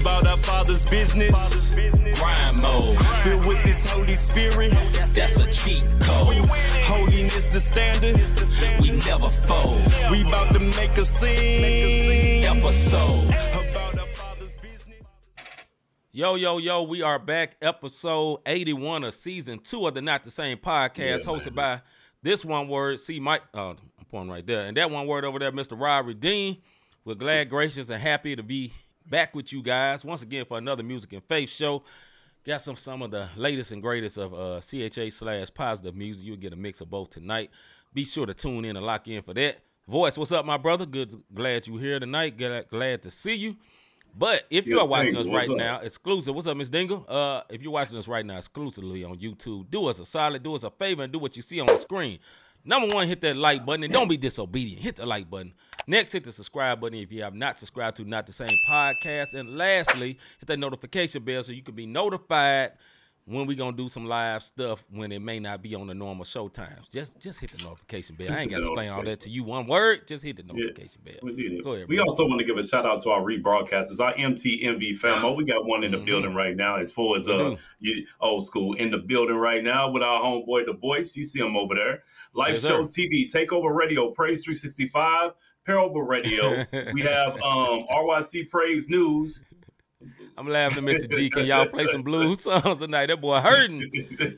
about our Father's business. Grind mode. Filled with His Holy Spirit. That's a cheat code. Holiness the standard. We never fold. We about to make a scene. Episode. About our Father's business. Yo, yo, yo, we are back, episode 81 of season two of the Not the Same podcast, Yeah, hosted man. by this one word, C-Micah, uh, I'm pointing right there, and that one word over there, Mr. Rob Redeemed. We're glad, gracious, and happy to be back with you guys once again for another music and faith show. Got some some of the latest and greatest of uh, CHH slash positive music. You'll get a mix of both tonight. Be sure to tune in and lock in for that. Voice, what's up, my brother? Good, glad you here tonight. Glad, glad to see you. But if you Yes, are watching thank us right up? now, exclusive. What's up, Miss Dingle? Uh, if you're watching us right now exclusively on YouTube, do us a solid, do us a favor, and do what you see on the screen. Number one, hit that like button and don't be disobedient. Hit the like button. Next, hit the subscribe button if you have not subscribed to Not the Same Podcast. And lastly, hit that notification bell so you can be notified when we gonna do some live stuff when it may not be on the normal show times. Just just hit the notification bell. I ain't gotta explain all that to you one word. Just hit the Yeah. notification bell. We. Go ahead, we also want to give a shout out to our rebroadcasters, our MTMV famo. We got one in the Mhm. building right now. As far as uh, old school in the building right now with our homeboy, the voice. You see him over there. Live Yes, Show sir. TV, Takeover Radio, Praise 365, Parable Radio. we have um, RYC Praise News. I'm laughing at Mr. G. Can y'all play some blues songs tonight? That boy hurting.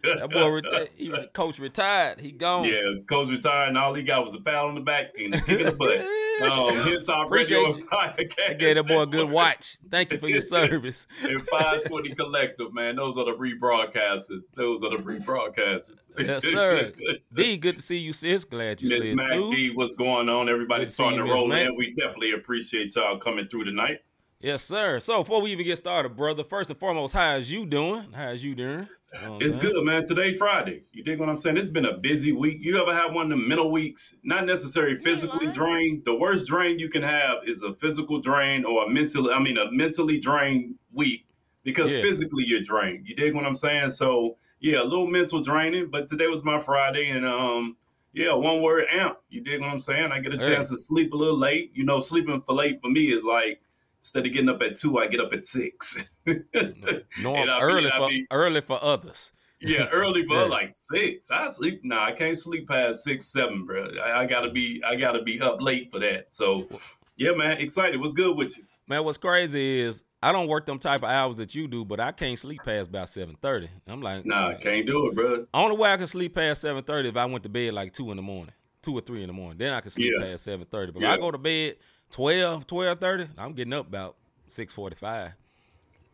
That boy, reti- he, coach retired. He gone. Yeah, coach retired, and all he got was a pat on the back and a kick in the butt. Um, hits our radio Appreciate you. podcast. I gave that boy a good watch. Thank you for your service. and 520 Collective, man. Those are the rebroadcasters. Those are the rebroadcasters. Yes, sir. D, good to see you, sis. Glad you Miss Mac through. D, what's going on? Everybody's Good to see starting to roll in. We definitely appreciate y'all coming through tonight. Yes, sir. So before we even get started, brother, first and foremost, how is you doing? How is you doing? You know what It's I'm good, man. Today, Friday. You dig what I'm saying? It's been a busy week. You ever have one of the mental weeks? Not necessarily physically drained. The worst drain you can have is a physical drain or a mental, I mean, a mentally drained week because Yeah. physically you're drained. You dig what I'm saying? So, yeah, a little mental draining, but today was my Friday and, um, yeah, one word amp. You dig what I'm saying? I get a Yeah. chance to sleep a little late. You know, sleeping for late for me is like, instead of getting up at two, I get up at six. Norm, And be- early for be- early for others. yeah, early, but Yeah. like six. I sleep. Nah, I can't sleep past six, seven, bro. I, I gotta be. I gotta be up late for that. So, yeah, man, excited. What's good with you? Man, what's crazy is I don't work them type of hours that you do, but I can't sleep past about seven thirty. I'm like, Nah, I can't do it, bro. Only way I can sleep past seven thirty if I went to bed like two in the morning, two or three in the morning. Then I can sleep Yeah. past seven thirty. But Yeah. if I go to bed 12, 12.30, I'm getting up about six forty five.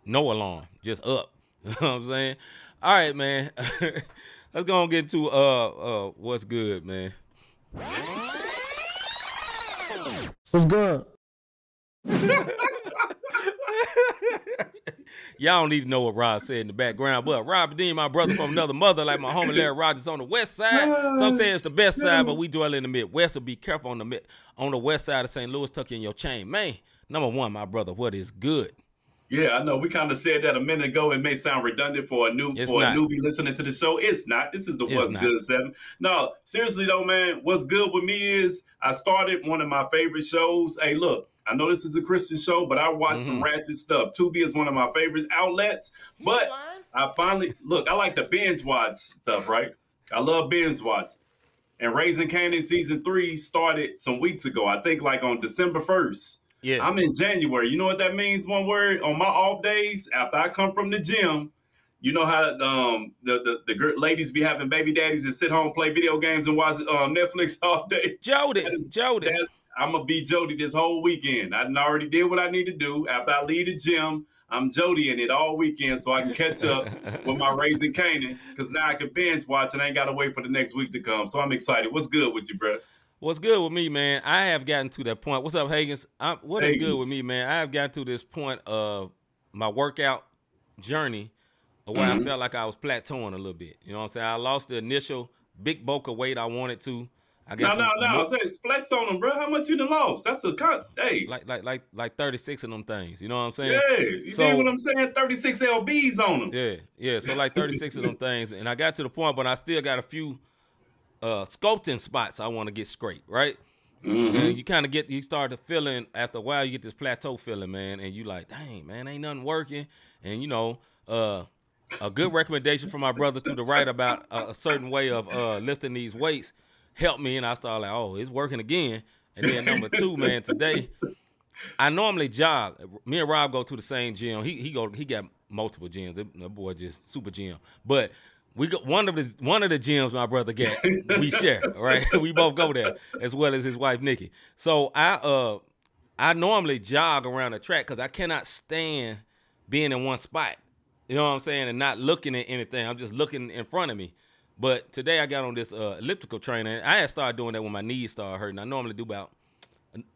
No alarm, just up. You know what I'm saying? All right, man. Let's go and get to uh uh what's good, man. What's good? Y'all don't need to know what Rob said in the background, but Rob Dean, my brother from another mother, like my homie Larry Rogers on the west side. Some say it's the best side, but we dwell in the Midwest, so be careful on the mid, on the west side of St. Louis, tuck in your chain. Man, number one, my brother, what is good? Yeah, I know. We kind of said that a minute ago. It may sound redundant for a new It's for not. a newbie listening to the show. It's not. This is the It's what's not. good seven. No, seriously though, man. What's good with me is I started one of my favorite shows. Hey, look. I know this is a Christian show, but I watch some Mhm. ratchet stuff. Tubi is one of my favorite outlets. But I finally look. I like to binge watch stuff, right? I love binge watch. And Raising Kanan season three started some weeks ago. I think like on December first. Yeah. I'm in January. You know what that means? One word on my off days after I come from the gym. You know how um, the, the the ladies be having baby daddies and sit home play video games and watch um, Netflix all day. Jody, That is- Jody. That- I'm gonna be Jody this whole weekend. I already did what I need to do. After I leave the gym, I'm Jody in it all weekend so I can catch up with my raising Kanan because now I can binge watch and I ain't gotta wait for the next week to come. So I'm excited. What's good with you, bro? What's good with me, man? I have gotten to that point. What's up, Hagens? I'm, what is good with me, man? I have gotten to this point of my workout journey where I Mhm. felt like I was plateauing a little bit. You know what I'm saying? I lost the initial big bulk of weight I wanted to. I No, guess no, no. more- Say it's flex on them, bro. How much you done lost? That's a cut. Hey, like like like like 36 of them things. You know what I'm saying? yeah. You So- see what I'm saying? 36 lbs on them. Yeah, yeah. So like 36 of them things, and I got to the point, but I still got a few uh sculpting spots I want to get straight, right? Mhm. And you kind of get you start to feeling after a while you get this plateau feeling, man, and you like, dang, man, ain't nothing working. And you know, uh a good recommendation from my brother to the right about a, a certain way of uh lifting these weights helped me and I started like, oh, it's working again. And then number two, man, today I normally jog. Me and Rob go to the same gym. He he go he got multiple gyms. That, that boy just super gym. But we got one of the one of the gyms my brother got. we share, right? we both go there as well as his wife Nikki. So I uh I normally jog around the track because I cannot stand being in one spot. You know what I'm saying? And not looking at anything. I'm just looking in front of me. But today I got on this uh, elliptical trainer. I had started doing that when my knees started hurting. I normally do about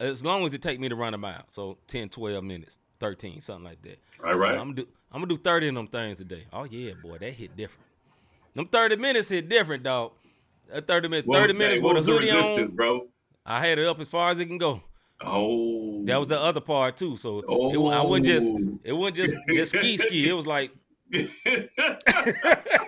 as long as it take me to run a mile. So 10, 12 minutes, 13, something like that. Right, So right. I'm gonna do I'm gonna do 30 of them things today. Oh yeah, boy, that hit different. Them 30 minutes hit different, dog. That 30 minutes, 30 What- minutes with a hoodie on. bro? I had it up as far as it can go. Oh, That was the other part too. So it, wa- I wouldn't just Oh. it wasn't just just ski ski. It was like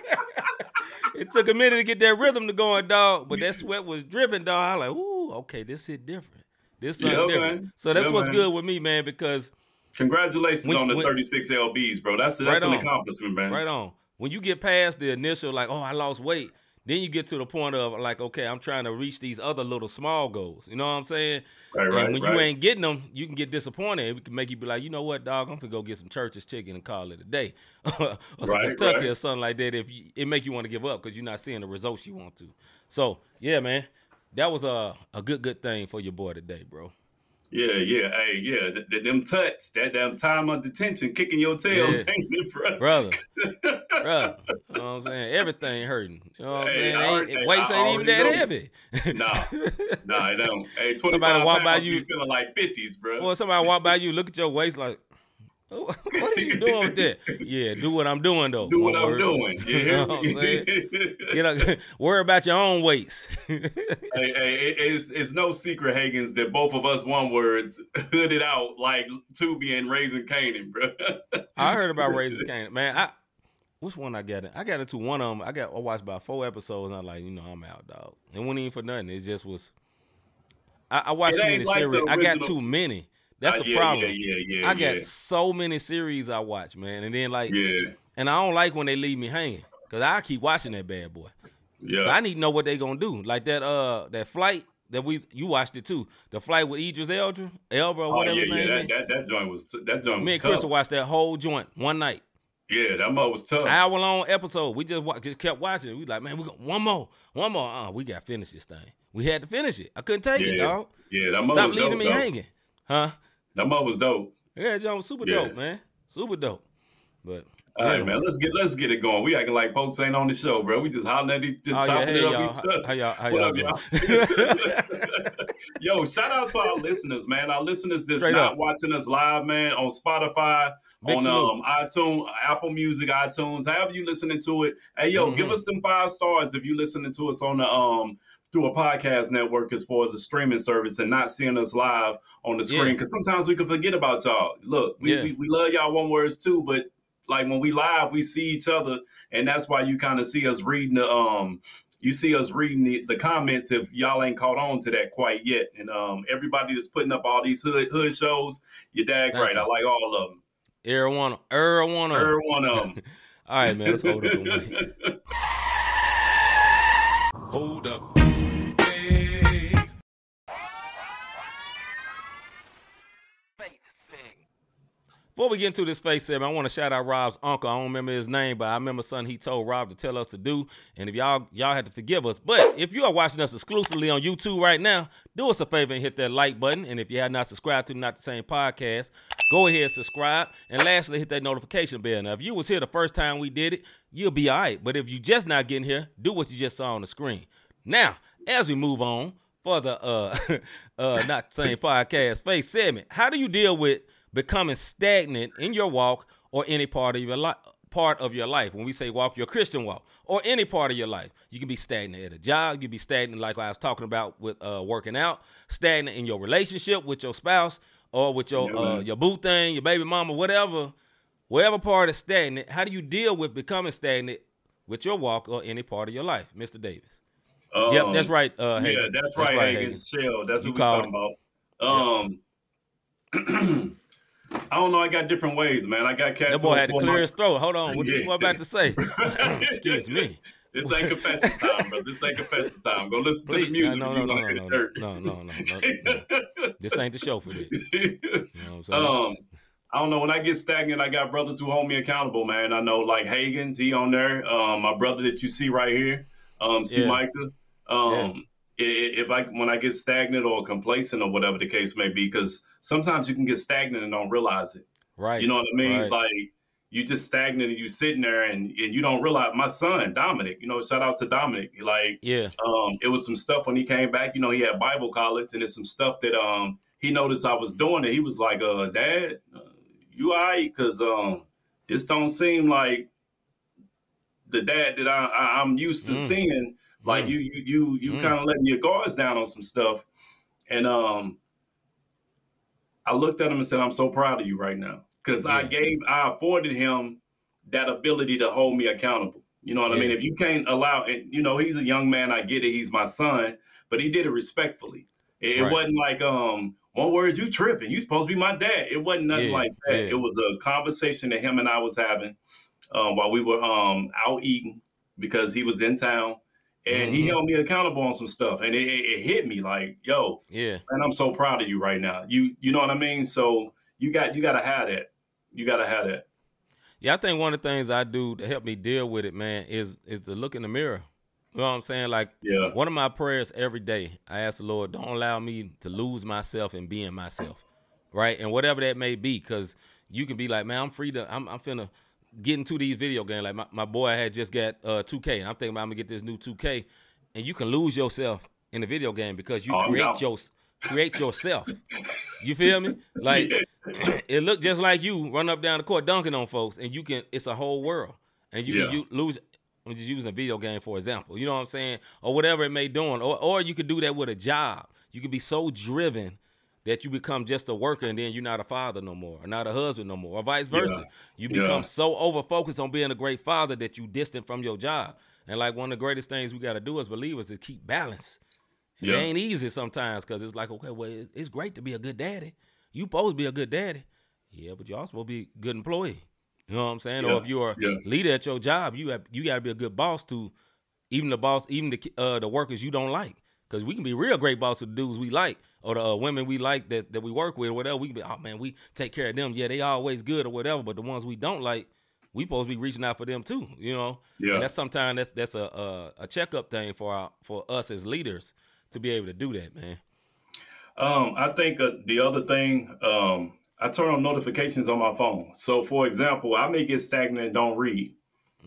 it took a minute to get that rhythm to going, dog. But that sweat was dripping, dog. I like, ooh, okay, this hit different. This something Yeah, different. man. So that's Yeah, what's man. good with me, man, because Congratulations When- on the when- 36 lbs, bro. That's that's Right an on. accomplishment, man. right on. When you get past the initial, like, oh, I lost weight, then you get to the point of like, okay, I'm trying to reach these other little small goals. You know what I'm saying? Right, and right, when right. you ain't getting them, you can get disappointed. It can make you be like, you know what, dog, I'm gonna go get some church's chicken and call it a day, or some Kentucky or something like that. If you, it make you want to give up because you're not seeing the results you want to. So yeah, man, that was a a good good thing for your boy today, bro. Yeah, yeah, hey, yeah. th- th- them tuts, that damn time under tension, kicking your tail, Yeah. it, bro? brother, brother. You know what I'm saying? Everything hurting. You know what I'm saying? Hey, weights ain't even that know. heavy. Nah, nah, it don't. Hey, 25 Somebody walk by you- feeling like 50s, bro. Boy, somebody walk by you, look at your waist like, "Oh, what are you doing with that? Yeah, do what I'm doing though. Do what I'm word. doing. You You know what I'm saying? You know, worry about your own weights. hey, hey, it's, it's no secret, Hagens, that both of us one words hooded out like Tubi and Raising Kanan, bro. I heard about Raising Kanan. Man, I which one I got it? I got into one of them. I got I watched about four episodes and I'm like, you know, I'm out, dog. It wasn't even for nothing. It just was I, I watched It too many like the series. I got too many. That's Uh, the yeah, problem. Yeah, yeah, yeah. I got yeah. so many series I watch, man. And then like Yeah, and I don't like when they leave me hanging. Cause I keep watching that bad boy. yeah. But I need to know what they gonna do. Like that uh that flight that we you watched it too. The flight with Idris Elba, Elba or oh, whatever yeah, his yeah. name That, that, that joint was t- that joint Me and Chris watched that whole joint one night. Yeah, that mug was tough. Hour long episode. We just wa- just kept watching. We like, man, we got one more, one more. Uh, we got to finish this thing. We had to finish it. I couldn't take it, Yeah. dog. yeah, that mug Stop leaving dope. me hanging, huh? That mug was dope. Yeah, John was super Yeah. dope, man. Super dope. But All right, man. Let's get let's get it going. We acting like folks ain't on the show, bro. We just hollering at each, just Oh, yeah, chopping hey, it up y'all. each other. How y'all- how What y'all up, y'all? Yo, shout out to our listeners, man. Our listeners that's Straight not up. watching us live, man, on Spotify, Big on salute. um iTunes, Apple Music, iTunes, however you listening to it. Hey, yo, give Mhm. us them five stars if you listening to us on the um through a podcast network as far as a streaming service and not seeing us live on the screen Yeah. because sometimes we can forget about y'all. Look, we, Yeah. we, we love y'all one words too, but like when we live, we see each other, and that's why you kind of see us reading the um you see us reading the, the comments if y'all ain't caught on to that quite yet. And um everybody that's putting up all these hood hood shows, you're dag Thank right. you. I like all of them. every one, every one of 'em. Every one of them. All right, man. Let's hold up. Hold up. Before we get into this faith segment, I want to shout out Rob's uncle. I don't remember his name, but I remember something he told Rob to tell us to do. And if y'all y'all had to forgive us, but if you are watching us exclusively on YouTube right now, do us a favor and hit that like button. And if you have not subscribed to Not the Same Podcast, go ahead and subscribe. And lastly, hit that notification bell. Now, if you was here the first time we did it, you'll be all right. But if you just not getting here, do what you just saw on the screen. Now, as we move on for the uh uh Not the Same Podcast faith segment, how do you deal with becoming stagnant in your walk or any part of your life part of your life when we say walk your christian walk or any part of your life you can be stagnant at a job you can be stagnant like i was talking about with uh, working out stagnant in your relationship with your spouse or with your uh, your boo thing your baby mama whatever whatever part is stagnant how do you deal with becoming stagnant with your walk or any part of your life mr davis Um, yep, that's right. Uh, yeah, Hagen. that's, right, Hagen. Shell. That's You what we're talking about. Um, I don't know. I got different ways, man. I got cats. That boy had to clear my- his throat. Hold on. What Yeah. you about to say? Excuse me. This ain't confession time, bro. This ain't confession time. Go listen to the music. No, no, no, no, no, no, no, no, no, no. This ain't the show for that. You know what I'm saying? Um, I don't know. When I get stagnant, I got brothers who hold me accountable, man. I know like Hagen's, he on there. Um, my brother that you see right here, um, C. Yeah. Micah. Um, i- if I when I get stagnant or complacent or whatever the case may be, because sometimes you can get stagnant and don't realize it. right. You know what I mean? right. Like you just stagnant and you sitting there and, and you don't realize. My son Dominic, you know, shout out to Dominic. Like yeah. um, it was some stuff when he came back. You know, he had Bible college, and it's some stuff that um he noticed I was doing, and he was like, "Uh, Dad, uh, you alright? Cause um, this don't seem like the dad that I, I I'm used to Mm. seeing. Like Mm. you you you you Mm. kind of letting your guards down on some stuff." And um, I looked at him and said, "I'm so proud of you right now." Because I gave, I afforded him that ability to hold me accountable. You know what I mean? If you can't allow, and you know, he's a young man. I get it. He's my son, but he did it respectfully. It, Right. wasn't like, um, one word, you tripping. You supposed to be my dad. It wasn't nothing Yeah, like that. yeah. It was a conversation that him and I was having um, while we were um, out eating because he was in town, and he Mhm. held me accountable on some stuff, and it, it, it hit me like, yo, Yeah. and I'm so proud of you right now. You you know what I mean? So you got you got to have that. You got to have that. Yeah, I think one of the things I do to help me deal with it, man, is is to look in the mirror. You know what I'm saying? Like Yeah. one of my prayers every day, I ask the Lord, don't allow me to lose myself in being myself. Right? And whatever that may be, because you can be like, man, I'm free to I'm I'm finna get to these video games. Like my, my boy had just got uh 2K, and I'm thinking about I'm gonna get this new 2K. And you can lose yourself in the video game because you Oh, create down. your create yourself. You feel me? Like it looked just like you run up down the court dunking on folks, and you can. It's a whole world, and you Yeah. can you lose. I'm just using a video game for example. You know what I'm saying, or whatever it may doing, or or you could do that with a job. You can be so driven that you become just a worker, and then you're not a father no more, or not a husband no more, or vice versa. Yeah. You Yeah. become so over focused on being a great father that you distant from your job. And like one of the greatest things we got to do as believers is keep balance. Yeah. It ain't easy sometimes because it's like, okay, well, it's great to be a good daddy. You supposed to be a good daddy. Yeah, but you also supposed to be a good employee. You know what I'm saying? Yeah, Or if you're a yeah. leader at your job, you have you got to be a good boss to even the boss, even the uh, the workers you don't like. Because we can be real great boss to the dudes we like or the uh, women we like that, that we work with or whatever. We can be, oh man, we take care of them. Yeah, they always good or whatever. But the ones we don't like, we supposed to be reaching out for them too. You know? Yeah. And that's sometimes that's that's a a, a checkup thing for our, for us as leaders to be able to do that, man. Um, I think uh, the other thing, um, I turn on notifications on my phone. So, for example, I may get stagnant and don't read.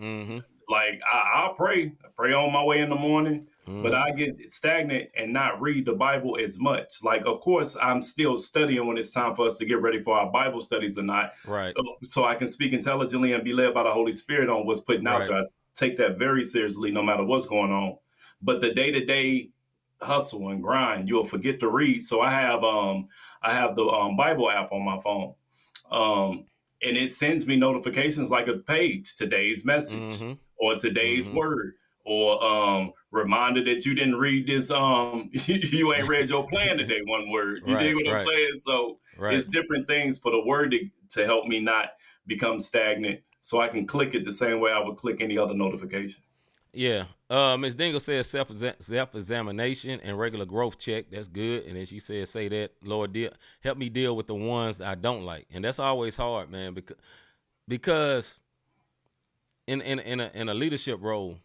Mm-hmm. Like I, I'll pray, I pray on my way in the morning, Mm-hmm. but I get stagnant and not read the Bible as much. Like, of course, I'm still studying when it's time for us to get ready for our Bible studies or not. Right. so I can speak intelligently and be led by the Holy Spirit on what's putting out Right. there. I take that very seriously, no matter what's going on. But the day to day hustle and grind, you'll forget to read. So I have um I have the um, Bible app on my phone, um, and it sends me notifications like a page, today's message Mhm. or today's Mhm. word. Or um, reminder that you didn't read this. Um, you ain't read your plan today. One word. You Right, dig what I'm saying? So Right. it's different things for the word to, to help me not become stagnant so I can click it the same way I would click any other notification. Yeah. Uh, Ms. Dingle says self self examination and regular growth check. That's good. And then she says, "Say that, Lord, deal, help me deal with the ones I don't like." And that's always hard, man, because because in in in a, in a leadership role,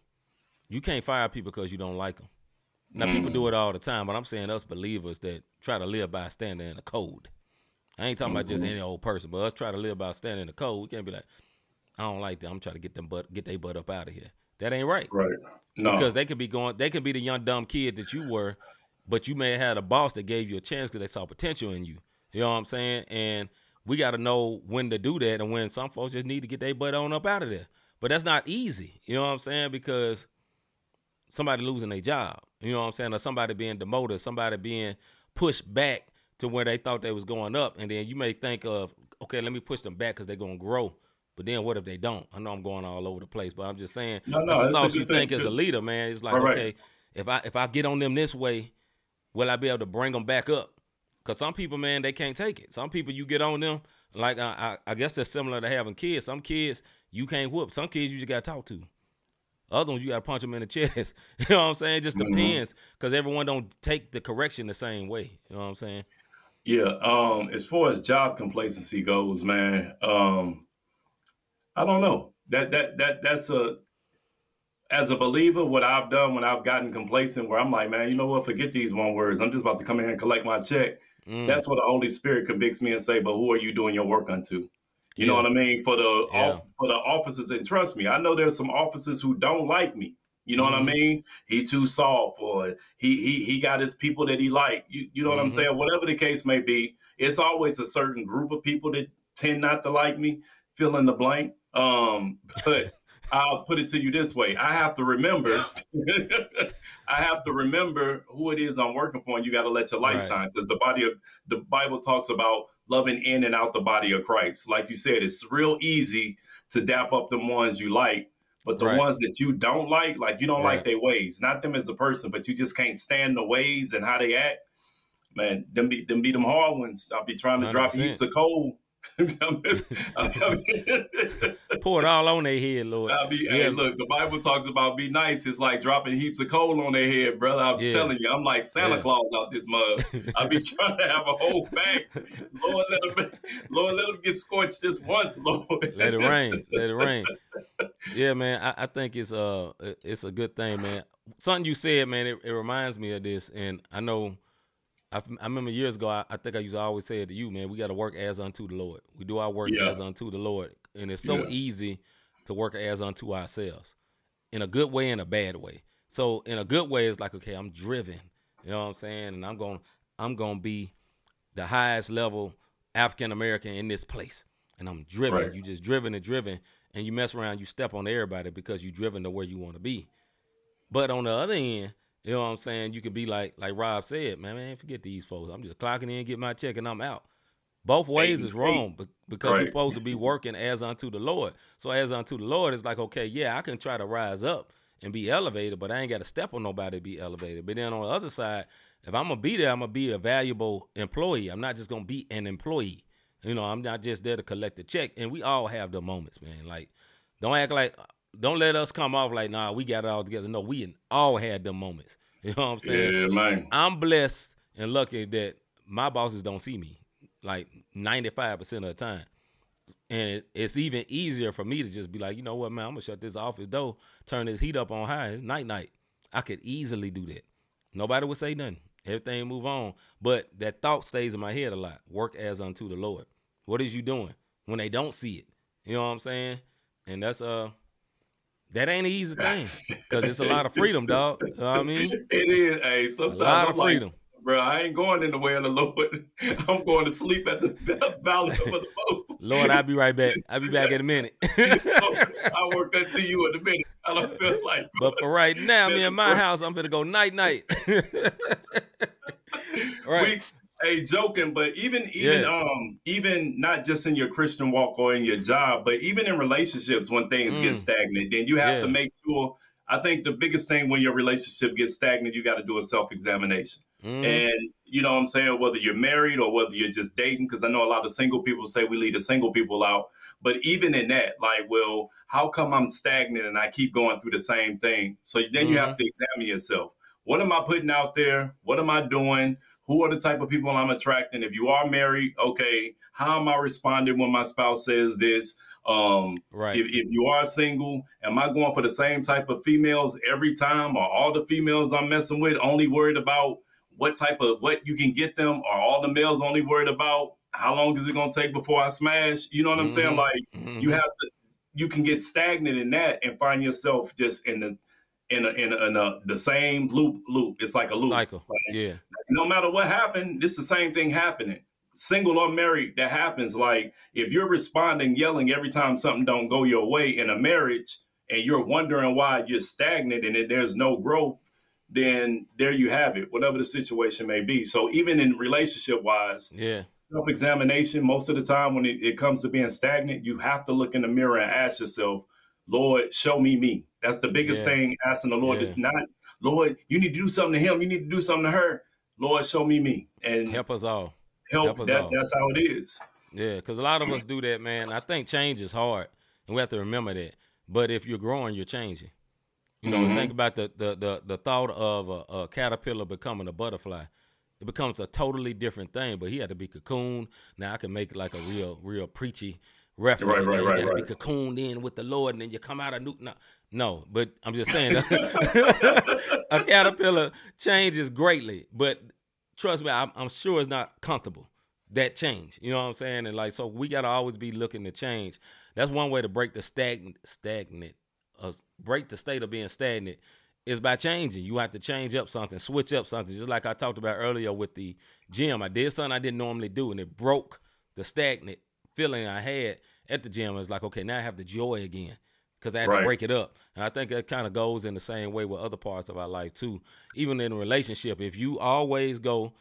you can't fire people because you don't like them. Now, mm. people do it all the time, but I'm saying us believers that try to live by standing and a code. I ain't talking about just mm-hmm. any old person, but us try to live by standing and a code. We can't be like, I don't like them. I'm trying to get them butt get their butt up out of here. That ain't right Right. No. because they could be going they could be the young dumb kid that you were but you may have had a boss that gave you a chance because they saw potential in you you know what i'm saying and we got to know when to do that and when some folks just need to get their butt on up out of there but that's not easy you know what i'm saying because somebody losing their job you know what i'm saying or somebody being demoted somebody being pushed back to where they thought they was going up and then you may think of okay let me push them back because they're going to grow but then what if they don't? I know I'm going all over the place, but I'm just saying No, no, that's the thoughts you think as a leader, man. It's like, Right, okay, if I if I get on them this way, will I be able to bring them back up? Because some people, man, they can't take it. Some people, you get on them, like I, I, I guess that's similar to having kids. Some kids you can't whoop. Some kids you just got to talk to. Other ones you got to punch them in the chest. you know what I'm saying? It just Mhm. depends because everyone don't take the correction the same way. You know what I'm saying? Yeah, um, as far as job complacency goes, man, um, I don't know. That that that that's a as a believer, what I've done when I've gotten complacent, where I'm like, man, you know what? Forget these one words. I'm just about to come in here and collect my check. Mm, That's what the Holy Spirit convicts me and say, but who are you doing your work unto? You know what I mean? For the Yeah. for the officers, and trust me, I know there's some officers who don't like me. You know what I Mhm. mean? He too soft, or he he he got his people that he like. You you know what I'm Mhm. saying? Whatever the case may be, it's always a certain group of people that tend not to like me. Fill in the blank. Um, but I'll put it to you this way: I have to remember, I have to remember who it is I'm working for, and you got to let your light Right. shine because the body of the Bible talks about loving in and out the body of Christ. Like you said, it's real easy to dap up the ones you like, but the Right. ones that you don't like, like you don't Right. like their ways, not them as a person, but you just can't stand the ways and how they act. Man, them be them be them hard ones. I'll be trying to drop 100%. heaps I mean, Pour it all on their head, Lord. I'll be, Yeah. hey, look, the Bible talks about be nice. It's like dropping heaps of coal on their head, brother. I'm Yeah. telling you, I'm like Santa Yeah. Claus out this mug. I'll be trying to have a whole bag. Lord, let them, Lord, let them get scorched just once, Lord. Let it rain. Let it rain. Yeah, man. I, I think it's uh it's a good thing, man. Something you said, man. It, it reminds me of this, and I know. I, I remember years ago. I, I think I used to always say it to you, man. We got to work as unto the Lord. We do our work Yeah. as unto the Lord, and it's so Yeah. easy to work as unto ourselves, in a good way and a bad way. So in a good way, it's like okay, I'm driven. You know what I'm saying? And I'm going. I'm going to be the highest level African American in this place, and I'm driven. Right. You just driven and driven, and you mess around, you step on everybody because you're driven to where you want to be. But on the other end, you know what I'm saying? You could be like, like Rob said, man, man, forget these folks. I'm just clocking in, get my check, and I'm out. Both ways is wrong be- because you're supposed to be working as unto the Lord. So as unto the Lord, it's like, okay, yeah, I can try to rise up and be elevated, but I ain't got to step on nobody to be elevated. But then on the other side, if I'm gonna be there, I'm gonna be a valuable employee. I'm not just gonna be an employee. You know, I'm not just there to collect a check. And we all have the moments, man. Like, don't act like, don't let us come off like, nah, we got it all together. No, we all had them moments. You know what I'm saying? Yeah, man. I'm blessed and lucky that my bosses don't see me like 95% of the time. And it, it's even easier for me to just be like, you know what, man, I'm gonna shut this office door, turn this heat up on high, it's night night. I could easily do that. Nobody would say nothing. Everything move on. But that thought stays in my head a lot. Work as unto the Lord. What is you doing when they don't see it? You know what I'm saying? And that's uh that ain't an easy thing. Cause it's a lot of freedom, dog. You know what I mean? It is. Hey, A sometimes lot I'm of like, freedom. bro, I ain't going in the way of the Lord. I'm going to sleep at the valley of the boat. Lord, I'll be right back. I'll be back in a minute. I work until you in a minute. I don't feel like. but for right now, me in my house, I'm gonna go night night. right. We, hey, joking, but even even Yeah. um even not just in your Christian walk or in your job, but even in relationships when things get Mm. stagnant, then you have Yeah. to make sure. I think the biggest thing when your relationship gets stagnant, you got to do a self examination. Mhm. And you know what I'm saying, whether you're married or whether you're just dating, because I know a lot of single people say we lead the single people out. But even in that, like, well, how come I'm stagnant and I keep going through the same thing? So then you have to examine yourself. What am I putting out there? What am I doing? Who are the type of people I'm attracting? If you are married, okay, how am I responding when my spouse says this? Um, right. if, if you are single, am I going for the same type of females every time? Are all the females I'm messing with only worried about what type of what you can get them? Are all the males only worried about how long is it gonna take before I smash? You know what I'm saying? Mhm. Like Mhm. you have to you can get stagnant in that and find yourself just in the in a, in, a, in a, the same loop loop. It's like a loop. cycle. Like, Yeah. No matter what happened, it's the same thing happening. Single or married, that happens. Like if you're responding, yelling every time something don't go your way in a marriage, and you're wondering why you're stagnant and there's no growth, then there you have it. Whatever the situation may be. So even in relationship wise, Yeah. self examination. Most of the time, when it, it comes to being stagnant, you have to look in the mirror and ask yourself, Lord, show me me. That's the biggest Yeah. thing asking the Lord. Yeah. It's not, Lord, you need to do something to him. You need to do something to her. Lord, show me me and help, Help us all. help. us that, all. that's how it is. Yeah, because a lot of us do that, man. I think change is hard, and we have to remember that. But if you're growing, you're changing. You know, Mhm. think about the the the, the thought of a, a caterpillar becoming a butterfly. It becomes a totally different thing. But he had to be cocooned. Now I can make like a real real preachy reference. Right, right, right, you gotta right. be cocooned in with the Lord, and then you come out a new. No, no, but I'm just saying, a caterpillar changes greatly. But trust me, I'm, I'm sure it's not comfortable that change. You know what I'm saying? And like, so we got to always be looking to change. That's one way to break the stagnant, stagnant, uh, break the state of being stagnant is by changing. You have to change up something, switch up something. Just like I talked about earlier with the gym, I did something I didn't normally do, and it broke the stagnant feeling I had at the gym. It's like, okay, now I have the joy again because I had to break it up. And I think that kind of goes in the same way with other parts of our life too. Even in a relationship, if you always go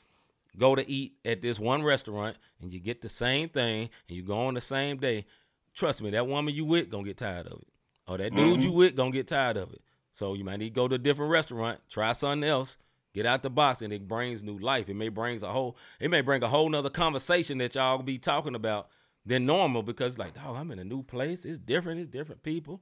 go to eat at this one restaurant and you get the same thing and you go on the same day, trust me, that woman you with gonna get tired of it. Or that dude mm-hmm. you with gonna get tired of it. So you might need to go to a different restaurant, try something else, get out the box, and it brings new life. It may brings a whole it may bring a whole nother conversation that y'all be talking about than normal because like, oh, I'm in a new place. It's different, it's different people.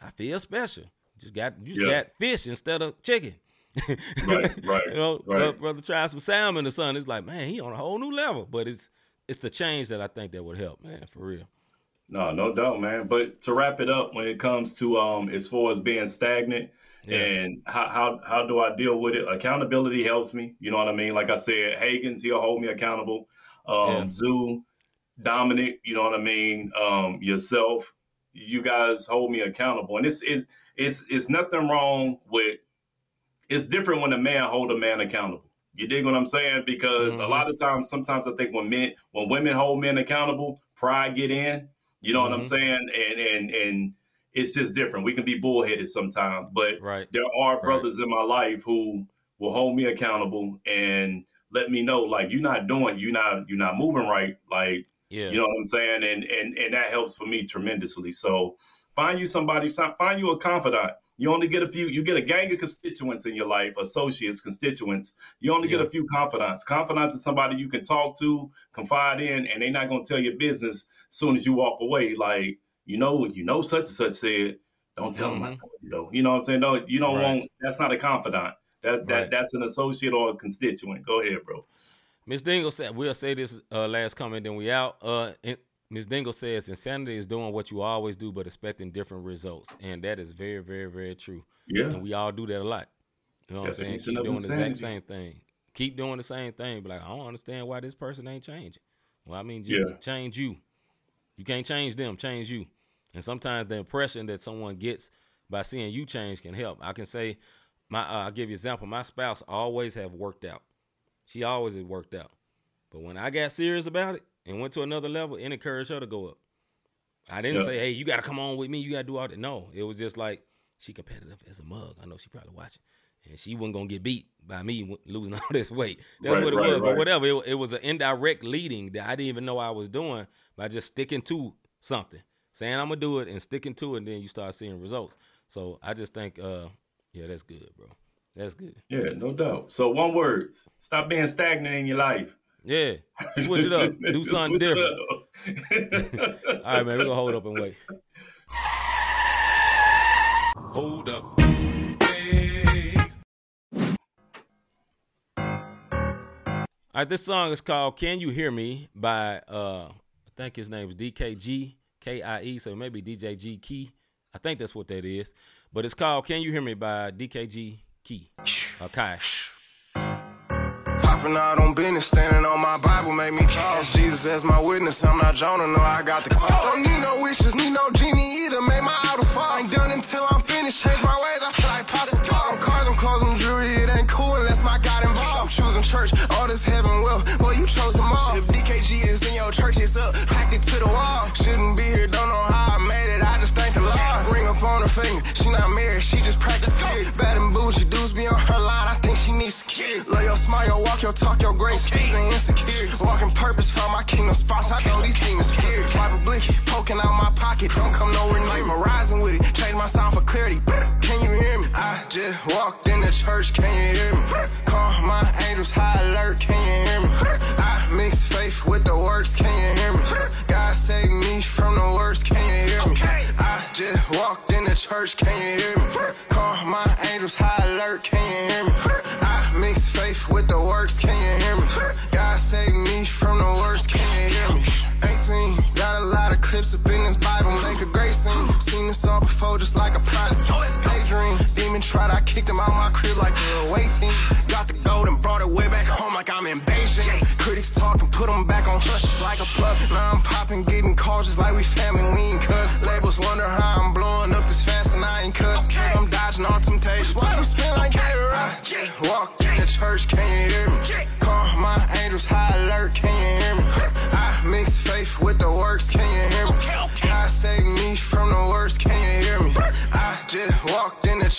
I feel special. Just got you just Yeah. got fish instead of chicken. Right, right, you know, right. brother, brother try some salmon or something. It's like, man, he on a whole new level. But it's it's the change that I think that would help, man, for real. No, no doubt, man. But to wrap it up, when it comes to um, as far as being stagnant Yeah. and how, how how do I deal with it? Accountability helps me. You know what I mean? Like I said, Hagen's he'll hold me accountable. Um, Yeah. Zoo, Dominic, you know what I mean? Um, yourself, you guys hold me accountable, and it's it, it's it's nothing wrong with. It's different when a man hold a man accountable. You dig what I'm saying? Because a Mhm. lot of times, sometimes I think when men, when women hold men accountable, pride get in. You know what I'm Mhm. saying? And and and it's just different. We can be bullheaded sometimes, but Right. there are brothers in my life who will hold me accountable and let me know, like you're not doing, you're not, you're not moving right. Like Yeah. you know what I'm saying? And and and that helps for me tremendously. So find you somebody, find you a confidant. You only get a few, you get a gang of constituents in your life, associates, constituents. You only get a few confidants. Confidants is somebody you can talk to, confide in, and they're not gonna tell your business as soon as you walk away. Like, you know, you know such and such said, don't tell them I Mhm. told you though. You know what I'm saying? No, you don't Right. want that's not a confidant. That that Right. that's an associate or a constituent. Go ahead, bro. Miss Dingle said, we'll say this uh, last comment, then we out. Uh, Miss Dingle says, insanity is doing what you always do, but expecting different results. And that is very, very, very true. Yeah. And we all do that a lot. You know what I'm saying? Keep doing the exact same thing. Keep doing the same thing. But like, I don't understand why this person ain't changing. Well, I mean, just Yeah. change you. You can't change them, change you. And sometimes the impression that someone gets by seeing you change can help. I can say, my uh, I'll give you an example. My spouse always have worked out. She always worked out. But when I got serious about it and went to another level, it encouraged her to go up. I didn't Yeah. say, hey, you got to come on with me. You got to do all that. No, it was just like she competitive as a mug. I know she probably watching. And she wasn't going to get beat by me losing all this weight. That's Right, what it right, was. But whatever. It, it was an indirect leading that I didn't even know I was doing by just sticking to something. Saying I'm going to do it and sticking to it, and then you start seeing results. So I just think, uh, yeah, that's good, bro. That's good. Yeah, no doubt. So one word: stop being stagnant in your life. Yeah. Switch it up. Do something different. All right, man. We're going to hold up and wait. Hold up. Hey. All right, this song is called "Can You Hear Me" by uh, I think his name is DKG K I E, so maybe DJ G Key. I think that's what that is. But it's called "Can You Hear Me" by DKG Key. Okay. Popping out on business, standing on my Bible made me talk. Jesus as my witness, I'm not Jonah, no, I got the call. Don't need no wishes, need no genie either, made my auto fall. Ain't done until I'm finished, change my ways, I feel like Papa Them cars, them clothes, them jewelry, it ain't cool unless my God involved. I'm choosing church, all this heaven wealth, boy, you chose them all. If DKG is in your church, it's up, packed it to the wall. Shouldn't be here, don't know how I made it, I just thank the Lord. Ring up on her finger, she not married, she just practice period. Bad and bougie, dudes be on her line, I think she needs security. Love your smile, your walk, your talk, your grace, keep the insecurity. Walking purpose, found my kingdom spots, I know these demons fear. Wipe a blicky, poking out my pocket, don't come nowhere near me. Rising with it, change my sound just walked in the church. can you hear me? Call my angels high alert, can you hear me? I mix faith with the works, can you hear me? God save me from the worst, can you hear me? I just walked in the church, can you hear me? Call my angels high alert, can you hear me? I mix faith with the works, can you hear me? God save me from the worst, can you hear me? 18, got a lot of clips up in this Bible, make a great scene. Seen this all before, just like a project. Kicked him out my crib like a team. Got the gold and brought it way back home like I'm in Beijing. Critics talking, put them back on hush like a plug. Now I'm popping, getting calls just like we family, we ain't cuss. Labels wonder how I'm blowing up this fast and I ain't cuss. I'm dodging all temptations. Why you spin like I just walked in the church, can you hear me? Call my angels high alert, can you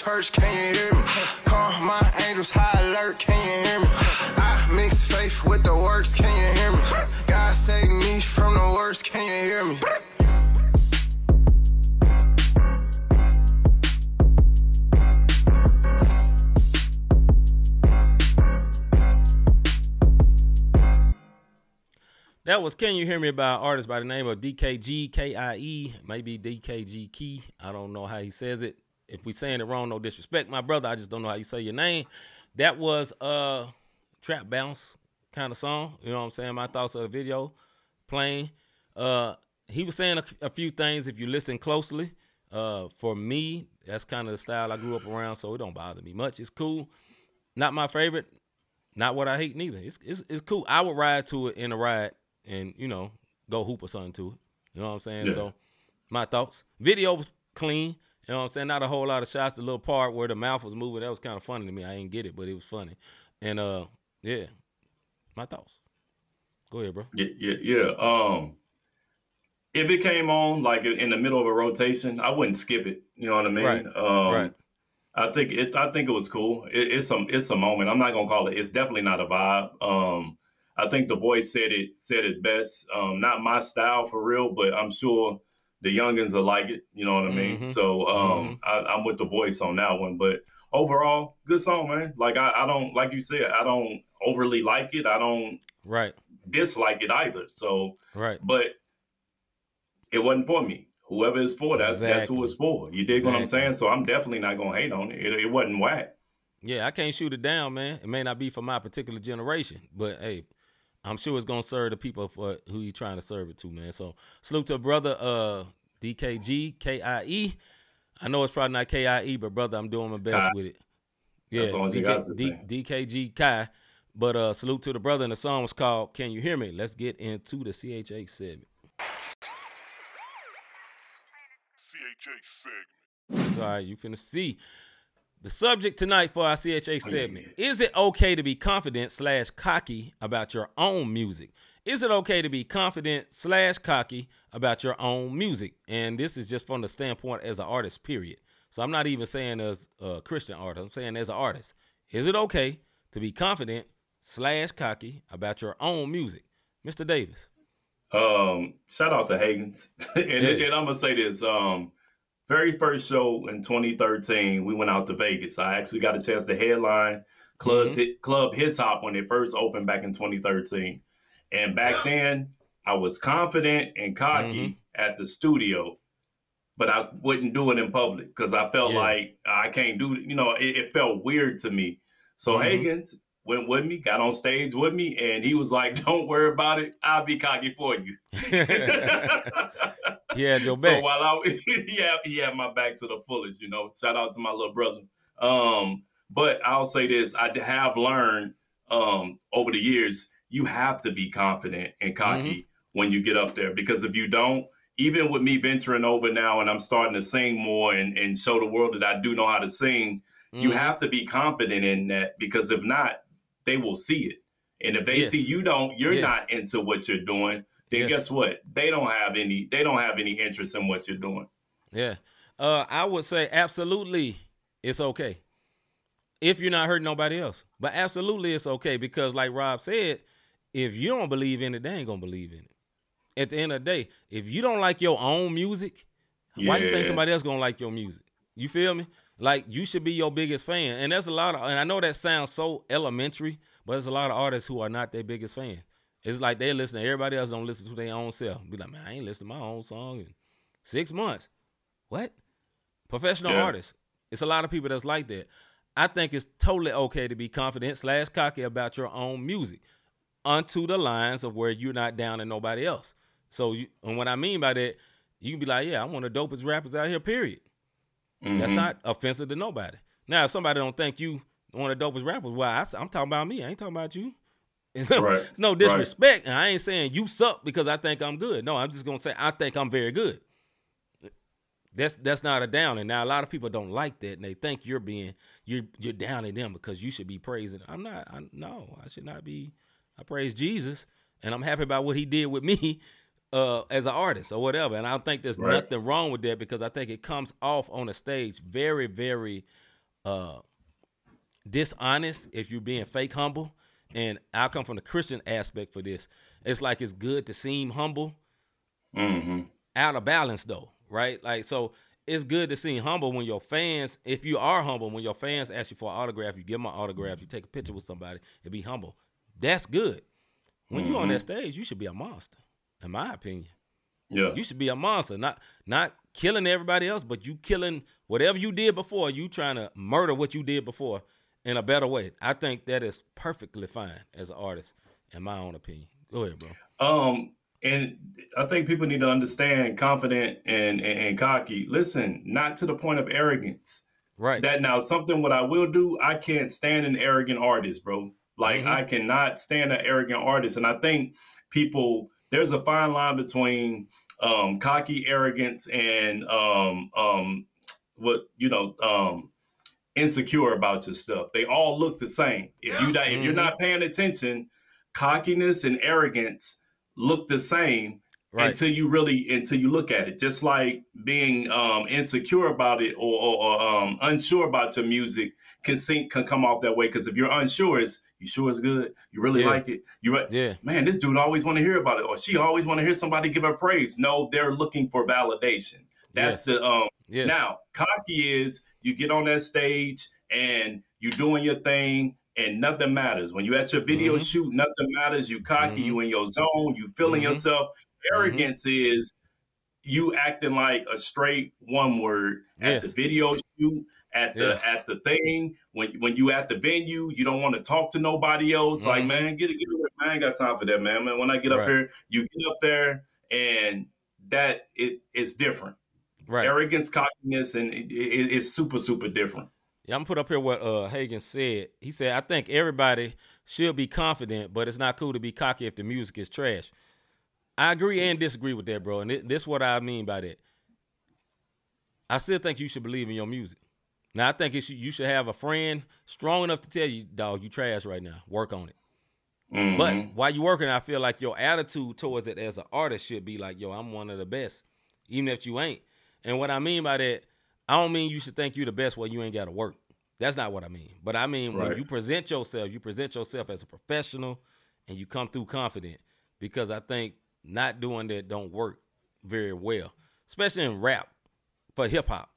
church, can you hear me? Call my angels high alert, can you hear me? I mix faith with the works, can you hear me? God save me from the worst, can you hear me? That was Can You Hear Me by an artist by the name of DKG KIE, maybe DKG Key. I don't know how he says it. If we saying it wrong, no disrespect, my brother. I just don't know how you say your name. That was a trap bounce kind of song. You know what I'm saying? My thoughts of the video playing. Uh, he was saying a, a few things if you listen closely. Uh, for me, that's kind of the style I grew up around, so it don't bother me much. It's cool. Not my favorite. Not what I hate neither. It's it's, it's cool. I would ride to it in a ride and you know go hoop or something to it. You know what I'm saying? Yeah. So my thoughts. Video was clean. You know what I'm saying? Not a whole lot of shots. The little part where the mouth was moving, that was kind of funny to me. I didn't get it, but it was funny. And uh, yeah, my thoughts. Go ahead, bro. Yeah, yeah, yeah. Um, if it came on like in the middle of a rotation, I wouldn't skip it. You know what I mean? Right, Um, right. I think it. I think it was cool. It, it's a it's a moment. I'm not gonna call it. It's definitely not a vibe. Um, I think the voice said it said it best. Um, not my style for real, but I'm sure the youngins will like it. You know what I mean? Mhm. So um, I, I'm with the voice on that one. But overall, good song, man. Like I, I don't like you said. I don't overly like it. I don't Right, dislike it either. So right. but it wasn't for me. Whoever it's for, that's that's who it's for. You dig what I'm saying? So I'm definitely not gonna hate on it. It, it wasn't whack. Yeah, I can't shoot it down, man. It may not be for my particular generation, but hey, I'm sure it's gonna serve the people for who you trying to serve it to, man. So salute to brother uh DKG KIE. I know it's probably not KIE, but brother, I'm doing my best Kai. with it. Yeah, the only thing I was DJ, D, DKG Kai. But uh salute to the brother, and the song was called "Can You Hear Me." Let's get into the CHH segment. CHH segment. All right, you finna see. The subject tonight for our CHH segment is it okay to be confident slash cocky about your own music? Is it okay to be confident slash cocky about your own music? And this is just from the standpoint as an artist, period. So I'm not even saying as a Christian artist, I'm saying as an artist. Is it okay to be confident slash cocky about your own music? Mr. Davis. Um, shout out to Hagen's. and, Yeah. and I'm gonna say this. Um, very first show in 2013, we went out to Vegas. I actually got a chance to headline Club Mhm. Hit Club His Hop when it first opened back in 2013. And back then, I was confident and cocky Mm-hmm. at the studio, but I wouldn't do it in public because I felt Yeah. like I can't do. You know, it, it felt weird to me. So Mhm. Hagen's went with me, got on stage with me, and he was like, "Don't worry about it. I'll be cocky for you." yeah, had your so while I he he had my back to the fullest, you know. Shout out to my little brother. Um, but I'll say this: I have learned um, over the years, you have to be confident and cocky Mm-hmm. when you get up there because if you don't, even with me venturing over now and I'm starting to sing more and, and show the world that I do know how to sing, you Mhm. have to be confident in that because if not, they will see it. And if they Yes. see you don't, you're Yes. not into what you're doing, then Yes. guess what? They don't have any. They don't have any interest in what you're doing. Yeah. Uh, I would say absolutely it's okay. If you're not hurting nobody else. But absolutely it's okay because like Rob said, if you don't believe in it, they ain't gonna believe in it. At the end of the day, if you don't like your own music, why you think somebody else gonna like your music? You feel me? Like you should be your biggest fan, and there's a lot of, and I know that sounds so elementary, but there's a lot of artists who are not their biggest fan. It's like they listen to everybody else, don't listen to their own self. Be like, man, I ain't listening to my own song in six months. What? Professional Yeah. artists. It's a lot of people that's like that. I think it's totally okay to be confident slash cocky about your own music, unto the lines of where you're not down to nobody else. So, you, and what I mean by that, you can be like, yeah, I'm one of the dopest rappers out here. Period. That's Mhm. not offensive to nobody. Now, if somebody don't think you one of the dopest rappers, well, I, am talking about me. I ain't talking about you. It's no, Right. no Right. disrespect. And I ain't saying you suck because I think I'm good. No, I'm just gonna say I think I'm very good. That's that's not a down. And now a lot of people don't like that, and they think you're being you're you're downing them because you should be praising. I'm not. I, no, I should not be. I praise Jesus, and I'm happy about what He did with me uh, as an artist or whatever. And I don't think there's Right. nothing wrong with that because I think it comes off on the stage very, very uh, dishonest if you're being fake humble. And I come from the Christian aspect for this. It's like it's good to seem humble, hmm out of balance though, right? Like so it's good to seem humble when your fans, if you are humble, when your fans ask you for an autograph, you give them an autograph, you take a picture with somebody and be humble. That's good. When you're on that stage, you should be a monster, in my opinion. Yeah. You should be a monster, not not killing everybody else, but you killing whatever you did before. You trying to murder what you did before in a better way. I think that is perfectly fine as an artist, in my own opinion. Go ahead, bro. Um, and I think people need to understand confident and, and, and cocky. Listen, not to the point of arrogance. Right. That now something what I will do, I can't stand an arrogant artist, bro. Like Mhm. I cannot stand an arrogant artist. And I think people there's a fine line between um cocky arrogance and um um what you know um insecure about your stuff. They all look the same. If you not, if you're Mhm. not paying attention, cockiness and arrogance look the same right. until you really until you look at it. Just like being um, insecure about it or, or, or um, unsure about your music can sink, can come off that way. Because if you're unsure, it's you sure it's good, you really Yeah. like it, you right. yeah. Man, this dude always want to hear about it, or she always want to hear somebody give her praise. No, they're looking for validation. That's Yes. the um, Yes. now, cocky is you get on that stage and you're doing your thing and nothing matters. When you at your video Mhm. shoot, nothing matters. You cocky, Mhm. you in your zone, you feeling Mhm. yourself. Arrogance is you acting like a straight one word at the video shoot, at the at the thing. When when you at the venue, you don't want to talk to nobody else. Like, Mhm. man, get it, get it. I ain't got time for that, man. Man, when I get up Right. here, you get up there and that it is different right. arrogance, cockiness, and it, it, it's super, super different. Yeah, I'm gonna put up here what uh Hagen said. He said, I think everybody should be confident, but it's not cool to be cocky if the music is trash. I agree and disagree with that, bro. And thi- this is what I mean by that. I still think you should believe in your music. Now I think it should, you should have a friend strong enough to tell you, dog, you trash right now. Work on it. Mhm. But while you're working, I feel like your attitude towards it as an artist should be like, yo, I'm one of the best, even if you ain't. And what I mean by that, I don't mean you should think you're the best while you ain't got to work. That's not what I mean. But I mean when you present yourself, you present yourself as a professional, and you come through confident. Because I think not doing that don't work very well, especially in rap for hip hop.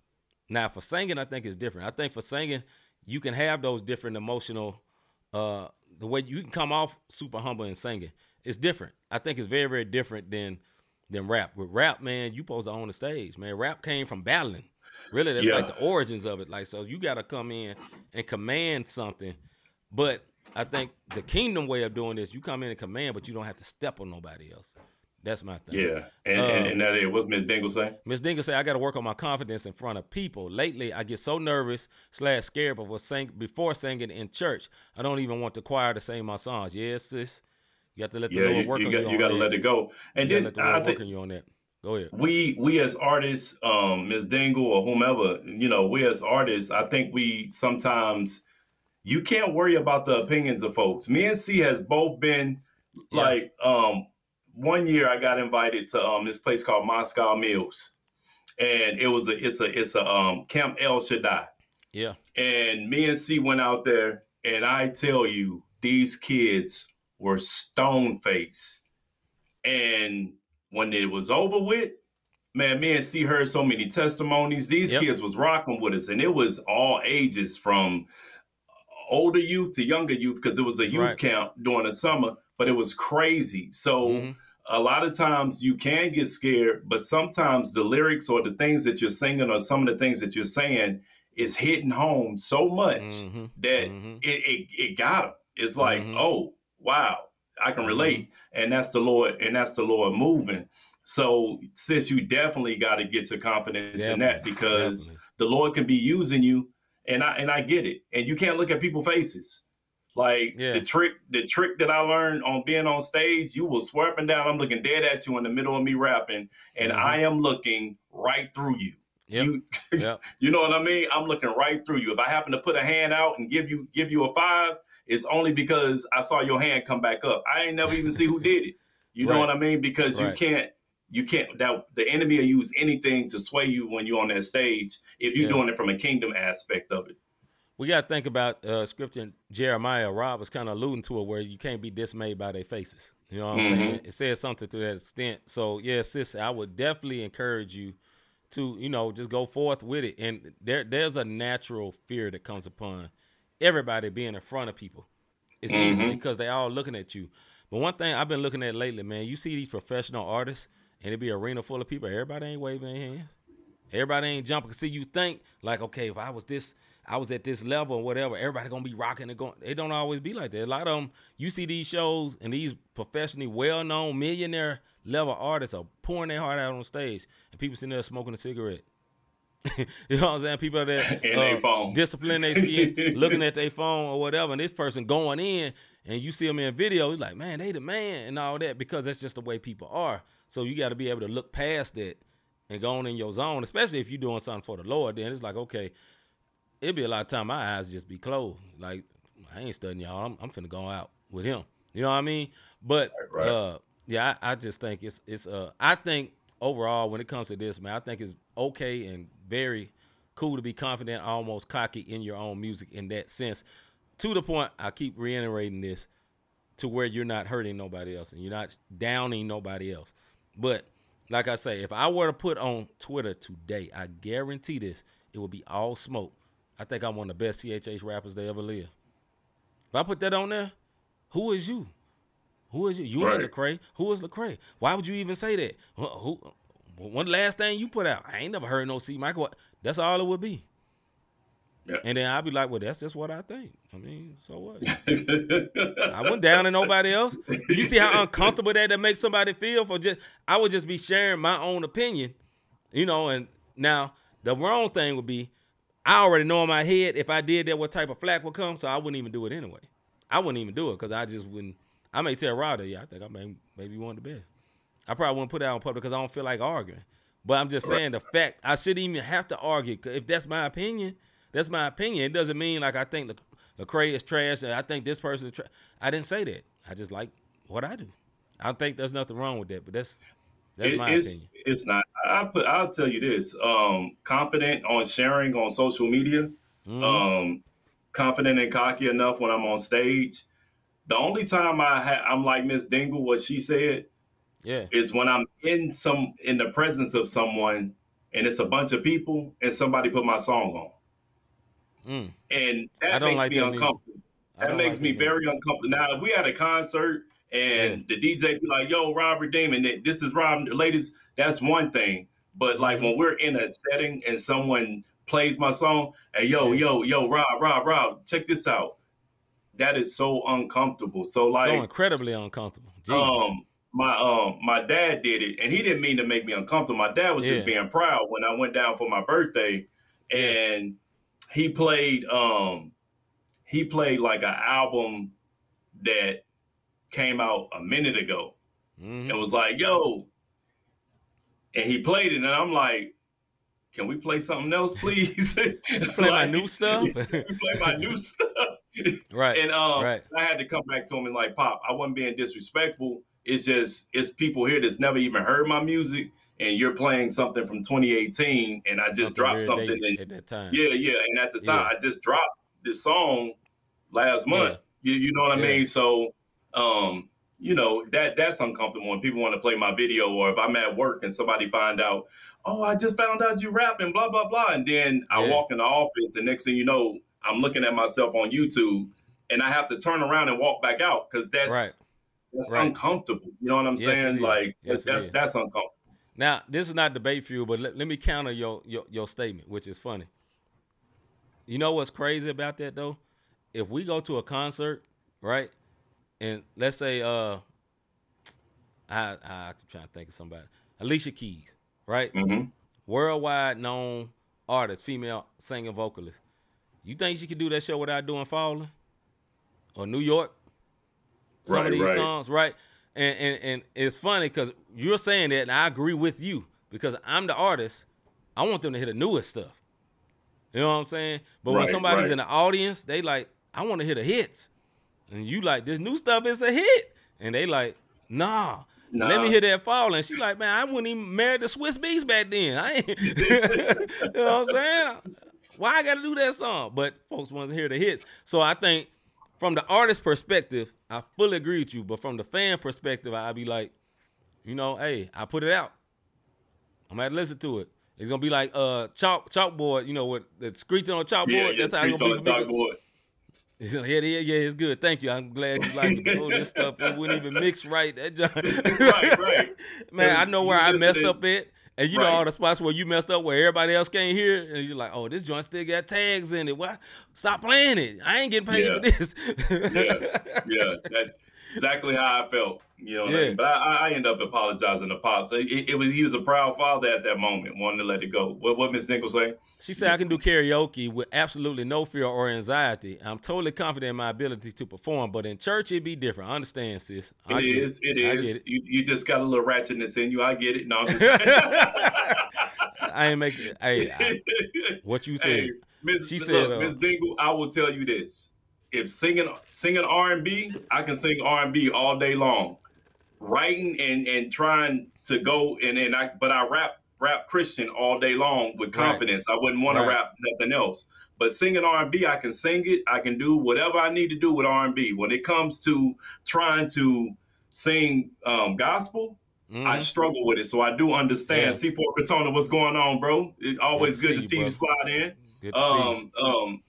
Now for singing, I think it's different. I think for singing, you can have those different emotional uh the way you can come off super humble and singing. It's different. I think it's very, very different than than rap. With rap, man, you supposed to own the stage, man. Rap came from battling. Really, that's Yeah. like the origins of it. Like, so you gotta come in and command something. But I think the kingdom way of doing this, you come in and command, but you don't have to step on nobody else. That's my thing. yeah, and, Uh, and, and that is what's Miss Dingle saying. Miss Dingle say I got to work on my confidence in front of people. Lately, I get so nervous slash scared before sing before singing in church. I don't even want the choir to sing my songs. Yes, sis. You have to let the Yeah, Lord you, work you on got you. you got to let it go. And You then let the I Lord think work on you on that. Go ahead. we we as artists, um, Miss Dingle or whomever, you know, we as artists, I think we sometimes you can't worry about the opinions of folks. Me and C has both been Yeah. like um one year I got invited to um this place called Moscow Mills. And it was a it's a it's a um Camp El Shaddai. Yeah. And me and C went out there, and I tell you, these kids were stone faced. And when it was over with, man, me and C heard so many testimonies. These Yep. kids was rocking with us, and it was all ages from older youth to younger youth because it was a That's youth right. camp during the summer. But it was crazy. So Mhm. A lot of times you can get scared, but sometimes the lyrics or the things that you're singing or some of the things that you're saying is hitting home so much Mhm. that Mhm. it, it it got them. It's like, Mhm. oh wow, I can relate, and that's the Lord, and that's the Lord moving. So, sis, you definitely got to get your confidence in that because definitely. the Lord can be using you, and I and I get it, and you can't look at people's faces. Like Yeah. the trick, the trick that I learned on being on stage, you will up and down. I'm looking dead at you in the middle of me rapping, and Mhm. I am looking right through you. Yep. You, Yep. you know what I mean? I'm looking right through you. If I happen to put a hand out and give you give you a five, it's only because I saw your hand come back up. I ain't never even see who did it. You know what I mean? Because Right. you can't you can't that the enemy will use anything to sway you when you're on that stage if you're Yeah. doing it from a kingdom aspect of it. We got to think about uh, scripture in Jeremiah. Rob was kind of alluding to it where you can't be dismayed by their faces. You know what I'm Mhm. saying? It says something to that extent. So, yeah, sis, I would definitely encourage you to, you know, just go forth with it. And there, there's a natural fear that comes upon everybody being in front of people. It's easy Mhm. because they all looking at you. But one thing I've been looking at lately, man, you see these professional artists and it be an arena full of people. Everybody ain't waving their hands. Everybody ain't jumping. See, you think like, okay, if I was this, I was at this level or whatever, everybody gonna be rocking and going. It don't always be like that. A lot of them, you see these shows and these professionally well-known millionaire level artists are pouring their heart out on stage, and people sitting there smoking a cigarette. you know what I'm saying? People that And they uh, phone. discipline their skin, looking at their phone or whatever, and this person going in, and you see them in video, you're like, man, they the man and all that because that's just the way people are. So you got to be able to look past that and go on in your zone, especially if you're doing something for the Lord. Then it's like, okay, it'd be a lot of time my eyes just be closed. Like I ain't studying y'all. I'm, I'm finna go out with him. You know what I mean? But Right, right. uh, yeah, I, I just think it's it's uh, I think overall when it comes to this, man, I think it's okay and very cool to be confident, almost cocky in your own music in that sense. To the point, I keep reiterating this to where you're not hurting nobody else and you're not downing nobody else. But like I say, if I were to put on Twitter today, I guarantee this, it would be all smoke. I think I'm one of the best CHH rappers they ever lived. If I put that on there, who is you? Who is you? You ain't Lecrae. Who is Lecrae? Why would you even say that? Who? who the last thing you put out? I ain't never heard no C-Micah. That's all it would be. Yeah. And then I'd be like, well, that's just what I think. I mean, so what? I went down to nobody else. You see how uncomfortable that that makes somebody feel for just I would just be sharing my own opinion, you know, and now the wrong thing would be I already know in my head if I did that what type of flack would come, so I wouldn't even do it anyway. I wouldn't even do it because I just wouldn't I may tell Rob yeah, I think I may maybe one of the best. I probably wouldn't put it out in public because I don't feel like arguing. But I'm just saying the fact I shouldn't even have to argue. if that's my opinion. That's my opinion. It doesn't mean like I think Lec- Lecrae is trash and I think this person is trash. I didn't say that. I just like what I do. I think there's nothing wrong with that, but that's that's It- my it's, opinion. It's not. I put. I'll tell you this. Um, confident on sharing on social media. Mhm. Um, confident and cocky enough when I'm on stage. The only time I ha- I'm like Miss Dingle, what she said yeah. is when I'm in some in the presence of someone and it's a bunch of people and somebody put my song on, Mm. and that makes like me uncomfortable. That makes like me very uncomfortable. Now, if we had a concert and the DJ be like, "Yo, Rob Redeemed, this is Rob, ladies," that's one thing. But like when we're in a setting and someone plays my song, hey, yo, Yeah. yo, yo, Rob, Rob, Rob, check this out. That is so uncomfortable. So like, so incredibly uncomfortable. Jesus. um, my um, my dad did it, and he didn't mean to make me uncomfortable. My dad was just being proud when I went down for my birthday, and he played um, he played like an album that came out a minute ago, Mhm. and was like, "Yo," and he played it, and I'm like. Can we play something else, please? Play my new stuff? play my new stuff. right. And um, right. I had to come back to him and like, Pop, I wasn't being disrespectful. It's just it's people here that's never even heard my music, and you're playing something from 2018, and I just Something dropped something. And, at that time. yeah, yeah, and at the time, Yeah. I just dropped this song last month. You, you know what I Yeah. mean? So, um, you know that that's uncomfortable when people want to play my video or if I'm at work and somebody find out, oh, I just found out you rapping, blah blah blah, and then I walk in the office and next thing you know, I'm looking at myself on YouTube and I have to turn around and walk back out because that's Right. that's Right. uncomfortable. You know what I'm Yes, saying? Like Yes, that's that's uncomfortable. Now, this is not debate fuel, but let, let me counter your, your your statement, which is funny. You know what's crazy about that though? If we go to a concert, right, and let's say uh, I I I'm trying to think of somebody, Alicia Keys, right, hmm worldwide known artist, female singing vocalist. You think she could do that show without doing Falling or New York? Some Right, of these right. songs, right? And and and it's funny because you're saying that, and I agree with you because I'm the artist. I want them to hear the newest stuff. You know what I'm saying? But when somebody's right. in the audience, they like, I want to hear the hits, and you like this new stuff is a hit, and they like, nah. Let me hear that fall. And she like, man, I wouldn't even marry the Swizz Beatz back then. I ain't, you know what I'm saying? Why I got to do that song? But folks want to hear the hits. So I think from the artist perspective, I fully agree with you. But from the fan perspective, I'd be like, you know, hey, I put it out. I'm gonna to listen to it. It's gonna be like uh chalk chalkboard, you know, with the screeching on chalkboard. Yeah, That's how it's gonna on be. the for me. chalkboard. He's like, yeah, yeah, yeah, it's good. Thank you. I'm glad you like it. But, oh, this stuff it wouldn't even mix right. That joint- Right, right. Man, I know where I messed up at. And you know all the spots where you messed up where everybody else can't hear, and you're like, "Oh, this joint still got tags in it. Why? Stop playing it. I ain't getting paid Yeah. for this." yeah, yeah, that's exactly how I felt. You know, what I Yeah. mean? but I, I end up apologizing to pops. It, it was he was a proud father at that moment, wanting to let it go. What what Miss Nichols say? She said, I can do karaoke with absolutely no fear or anxiety. I'm totally confident in my ability to perform, but in church, it'd be different. I understand, sis. I It is, it I get it. You you just got a little ratchetness in you. I get it. No, I'm just. I ain't making. Hey, I- what you said. Hey, Miss, She look, said, uh, Miss Dingle, I will tell you this: if singing singing R and B, I can sing R and B all day long. Writing and and trying to go and and I, but I rap rap Christian all day long with Right. confidence. I wouldn't want Right. to rap nothing else. But singing R and B, I can sing it. I can do whatever I need to do with R and B. When it comes to trying to sing um, gospel, Mhm. I struggle with it, so I do understand. Yeah. C4 Katona, what's going on, bro? It, always Good to good see to you, see you brother. slide in. Good you. Um, um,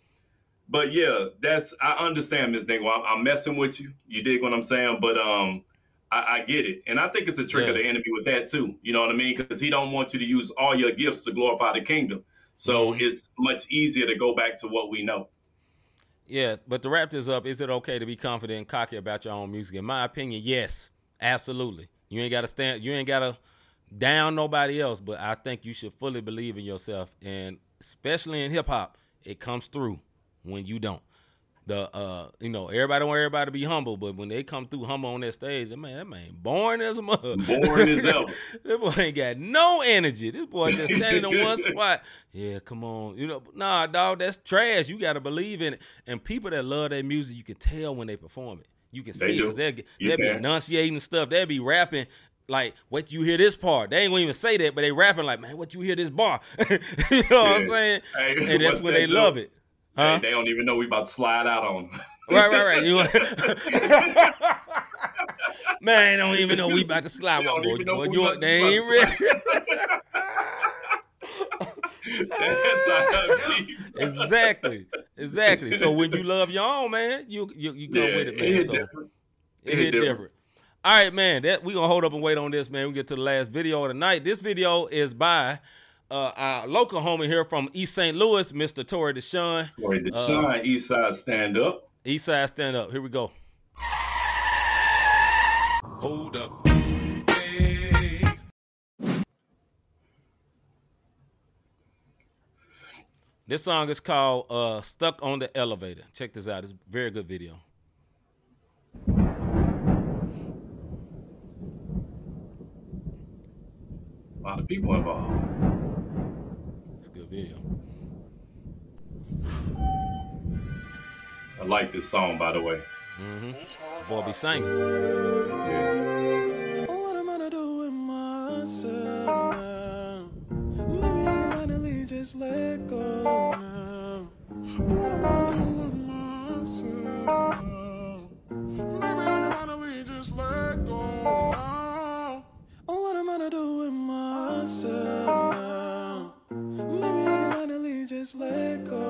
but yeah, that's I understand, Miss Dingle. I'm, I'm messing with you. You dig what I'm saying? But um, I, I get it, and I think it's a trick of the enemy with that too. You know what I mean? Because he don't want you to use all your gifts to glorify the kingdom. So Mhm. it's much easier to go back to what we know. Yeah, but to wrap this up, is it okay to be confident and cocky about your own music? In my opinion, yes, absolutely. You ain't got to stand. You ain't got to down nobody else, but I think you should fully believe in yourself, and especially in hip hop, it comes through when you don't. The uh, you know, everybody want everybody to be humble, but when they come through humble on that stage, that man, that man born as a mother. Born as ever. This boy ain't got no energy. This boy just standing in one spot. Yeah, come on. You know, nah, dog, that's trash. You got to believe in it. And people that love that music, you can tell when they perform it. You can They see do. because they'll, they'll be enunciating stuff. They'll be rapping like, "What you hear this part?" They ain't gonna even say that, but they rapping like, "Man, what you hear this bar?" you know what I'm saying? Hey, and that's when they love it. Huh? Hey, they don't even know we about to slide out on them. Right, right, right. You Man, don't even know we about to slide. Don't Boy, boy, you- they ain't ready. That's how exactly, exactly. So when you love your own, man, you you, you come Yeah, with it, man. it hit so different. it hit different. All right, man. That we gonna hold up and wait on this, man. We get to the last video of the night. This video is by uh, our local homie here from East St. Louis, Mr. Tory Deshaun. Wait, the Uh, shine East Side stand up. East Side Stand Up. Here we go. Hold up. Hey. This song is called uh, "Stuck on the Elevator." Check this out. It's a very good video. A lot of people involved. It's a good video. I like this song, by the way. Mm-hmm. Boy, be singing. Yeah. What am I gonna do with myself now? Maybe I can finally just let go now. What am I gonna do with myself now? Maybe I can finally just just let go now. What am I gonna do with myself go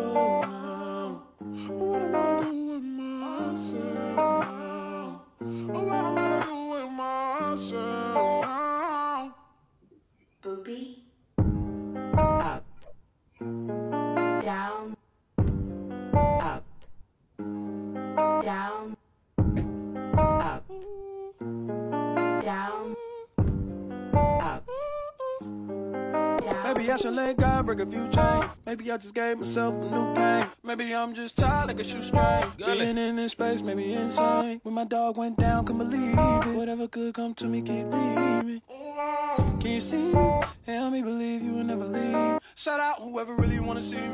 I God break a few chains. Maybe I just gave myself a new pain. Maybe I'm just tired like a shoestring. Being in this space made me insane. When my dog went down, couldn't believe it. Whatever could come to me, keep leaving. Can you see me? Help me believe you will never leave. Shout out whoever really wanna see me.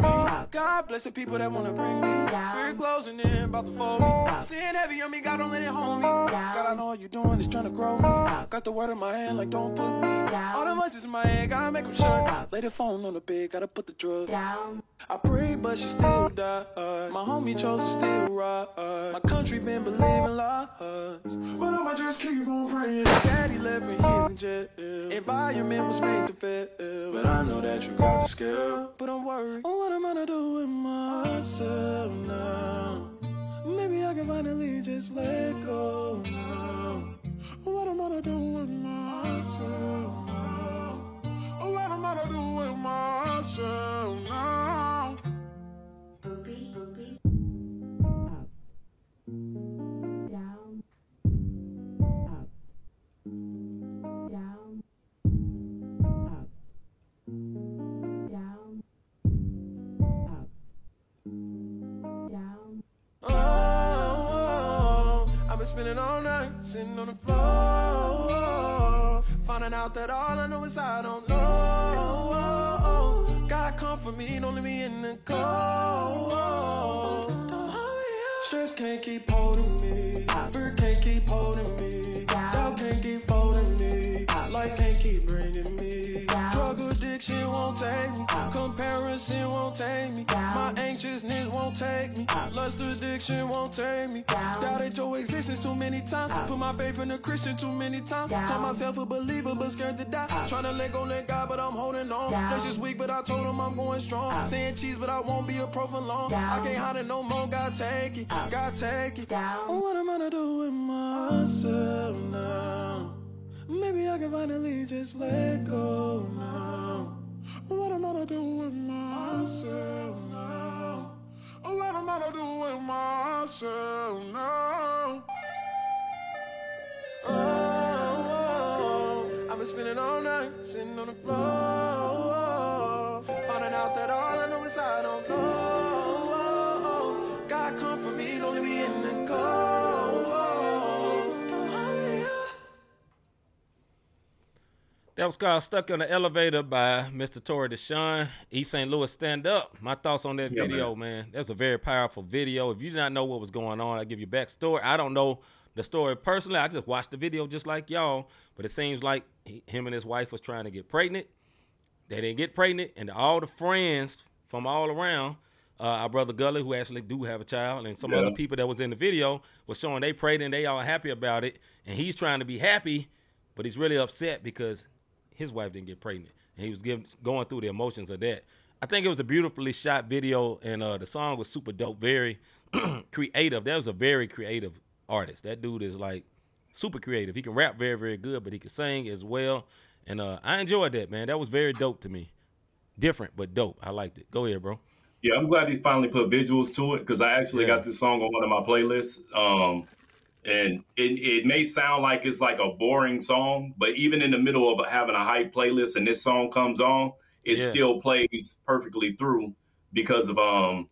God bless the people that wanna bring me. Fear closing in, about to fold me. Sin heavy on me, God don't let it hold me. God, I know what you're doing is trying to grow me. Got the word in my hand, like don't put me. All the voices in my head, gotta make them shut. Lay the phone on the bed, gotta put the drug. Down. I pray, but she still died. My homie chose to still ride. My country been believing lies. But I'ma just keep on praying. Daddy left me, he's in jail. Environment was made to fail. But I know that you got the skill. But I'm worried. What am I gonna do with myself now? Maybe I can finally just let go now. What am I gonna do with myself now? What am I gonna do with myself now? Boopy. Boopy. Been spending all night sitting on the floor, finding out that all I know is I don't know. God come for me, don't leave me in the cold. Stress can't keep holding me, fear can't keep holding me, doubt can't keep folding me, life can't keep bringing me. Addiction won't take me, comparison won't take me, my anxiousness won't take me, lust addiction won't take me. Doubted your existence too many times, put my faith in a Christian too many times. Call myself a believer, but scared to die. Tryna let go, let God, but I'm holding on. That's is weak, but I told him I'm going strong. Saying cheese, but I won't be a pro for long. I can't hide it no more, God take it, God take it. What am I gonna do with myself now? Maybe I can finally just let go now. What am I gonna do with myself now? What am I gonna do with myself now? Oh, I've been spending all night sitting on the floor, finding out that all I know is I don't know. That was called Stuck on the Elevator by Mr. Tory Deshawn. East St. Louis Stand Up. My thoughts on that Yeah, video, man. That's a very powerful video. If you did not know what was going on, I'll give you backstory. I don't know the story personally. I just watched the video just like y'all. But it seems like he, him and his wife was trying to get pregnant. They didn't get pregnant. And all the friends from all around, uh, our brother Gully, who actually do have a child, and some Yeah. other people that was in the video was showing they prayed and they all happy about it. And he's trying to be happy, but he's really upset because his wife didn't get pregnant, and he was giving, going through the emotions of that. I think it was a beautifully shot video, and uh, the song was super dope, very creative. That was a very creative artist. That dude is like super creative. He can rap very, very good, but he can sing as well. And uh, I enjoyed that, man. That was very dope to me. Different, but dope. I liked it. Go ahead, bro. Yeah, I'm glad he finally put visuals to it because I actually Yeah. got this song on one of my playlists. Um, and it, it may sound like it's like a boring song, but even in the middle of having a hype playlist and this song comes on, it Yeah. still plays perfectly through because of um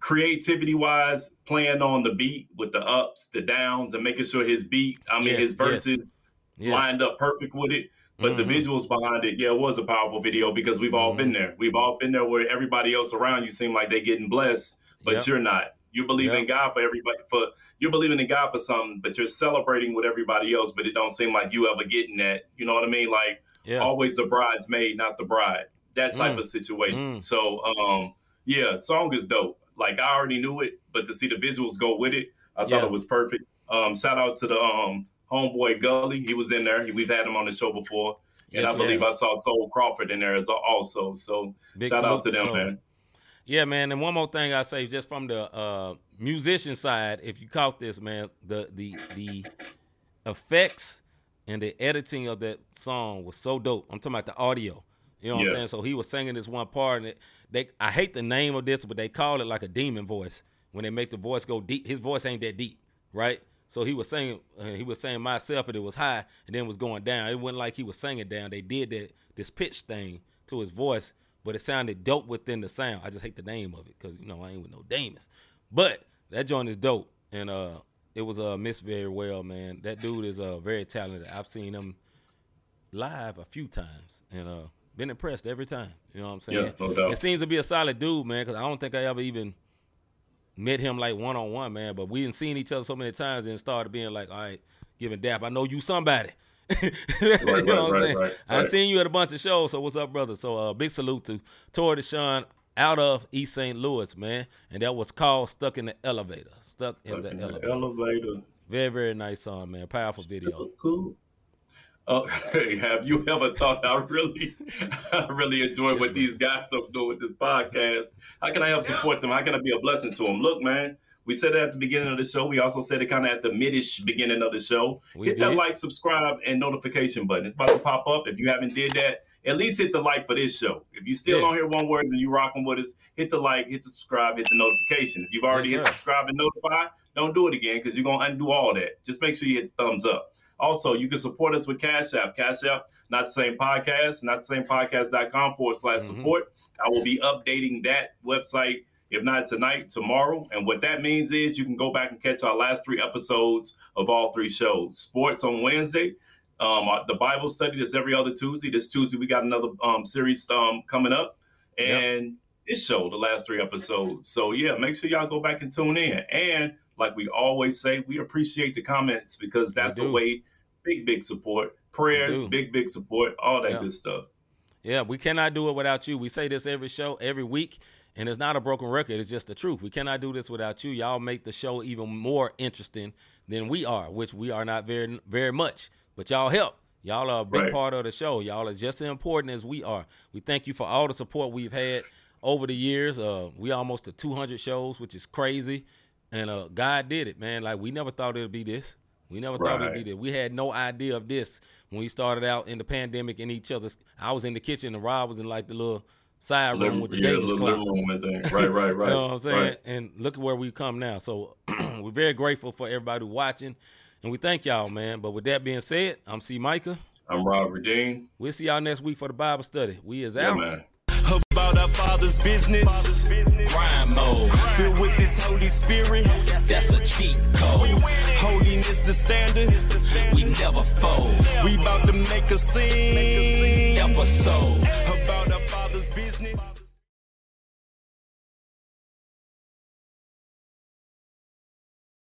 creativity wise, playing on the beat with the ups, the downs, and making sure his beat, I mean Yes, his verses Yes. lined up perfect with it. But the Mhm. visuals behind it, yeah, it was a powerful video because we've all Mm-hmm. been there. We've all been there where everybody else around you seem like they're getting blessed, but Yep. you're not. You believe in Yep. God for everybody for you're believing in God for something, but you're celebrating with everybody else, but it don't seem like you ever getting that. You know what I mean? Like Yeah. always the bridesmaid, not the bride. That type Mm. of situation. Mm. So um yeah, song is dope. Like I already knew it, but to see the visuals go with it, I thought it was perfect. Um, shout out to the um, homeboy Gully. He was in there. He, we've had him on the show before. And Yes, I believe man. I saw Soul Crawford in there as also. So Big shout out to them, man. Yeah, man. And one more thing I say, just from the uh, musician side, if you caught this, man, the the the effects and the editing of that song was so dope. I'm talking about the audio. You know what Yeah. I'm saying? So he was singing this one part, and it, they I hate the name of this, but they call it like a demon voice when they make the voice go deep. His voice ain't that deep, right? So he was singing, uh, he was saying myself, and it was high, and then was going down. It wasn't like he was singing down. They did that this pitch thing to his voice, but it sounded dope within the sound. I just hate the name of it because you know I ain't with no demons, but that joint is dope, and uh, it was uh mixed very well, man. That dude is uh very talented. I've seen him live a few times, and uh, been impressed every time. You know what I'm saying? Yeah, no doubt. It seems to be a solid dude, man. Because I don't think I ever even met him like one on one, man. But we didn't seen each other so many times and started being like, all right, giving dap. I know you somebody. you right, what I'm right, saying? right, I seen you at a bunch of shows. So what's up, brother? So uh, big salute to Tori Deshaun out of East St. Louis, man. And that was called "Stuck in the Elevator." Stuck, in the Stuck in the elevator. elevator. Very very nice song, man. Powerful video. Cool. Uh, hey, have you ever thought I really, I really enjoy what these guys are doing with this podcast? How can I help support them? How can I be a blessing to them? Look, man, we said it at the beginning of the show. We also said it kind of at the midish beginning of the show. We hit that like, subscribe, and notification button. It's about to pop up. If you haven't did that, at least hit the like for this show. If you still Yeah. on here one words and you rocking with us, hit the like, hit the subscribe, hit the notification. If you've already Yes, hit subscribe and notify, don't do it again because you're gonna undo all that. Just make sure you hit the thumbs up. Also, you can support us with Cash App. Cash App, not the same podcast, not the same podcast.com forward slash Mhm. support. I will be updating that website, if not tonight, tomorrow. And what that means is you can go back and catch our last three episodes of all three shows. Sports on Wednesday, um, uh, the Bible study that's every other Tuesday. This Tuesday, we got another um, series um, coming up. And this show, the last three episodes. So, yeah, make sure y'all go back and tune in. And like we always say, we appreciate the comments because that's a way, big, big support. Prayers, big, big support, all that Yeah. good stuff. Yeah, we cannot do it without you. We say this every show, every week, and it's not a broken record. It's just the truth. We cannot do this without you. Y'all make the show even more interesting than we are, which we are not very, very much. But y'all help. Y'all are a big Right. part of the show. Y'all are just as important as we are. We thank you for all the support we've had over the years. Uh, we almost to 200 shows, which is crazy. And uh, God did it, man. Like we never thought it'd be this. We never thought it'd be this. We had no idea of this when we started out in the pandemic in each other's. I was in the kitchen and Rob was in like the little side room Living- with the yeah, Davis little clock. living room. Right, right, right. You know what I'm saying? Right. And look at where we come now. So we're very grateful for everybody watching, and we thank y'all, man. But with that being said, I'm C-Micah. I'm Rob Redeemed. We'll see y'all next week for the Bible study. We is Yeah, out. man. About our Father's business. Crime mode, Filled with His Holy Spirit. that's a cheat code. Holiness the standard. We never fold. We about to make a scene. Episode. Business.